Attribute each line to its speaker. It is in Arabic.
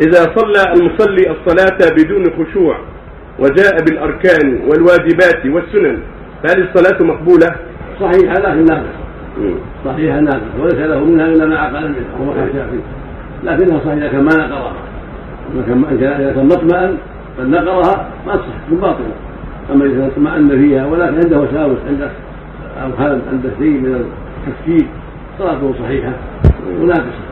Speaker 1: إذا صلى المصلي الصلاة بدون خشوع وجاء بالأركان والواجبات والسنن فهل الصلاة مقبولة؟
Speaker 2: صحيحة لكن ناقص صحيحة ناقص وليس له منها إلا ما عقل منها وهو كالشافعي لكنها صحيحة كما نقرها. إذا كان مطمئن بل نقرها ما تصح باطلة أما إذا اطمأن فيها ولكن عنده وساوس عنده أوهام عنده شيء من التفكير صلاته صحيحة وناقصة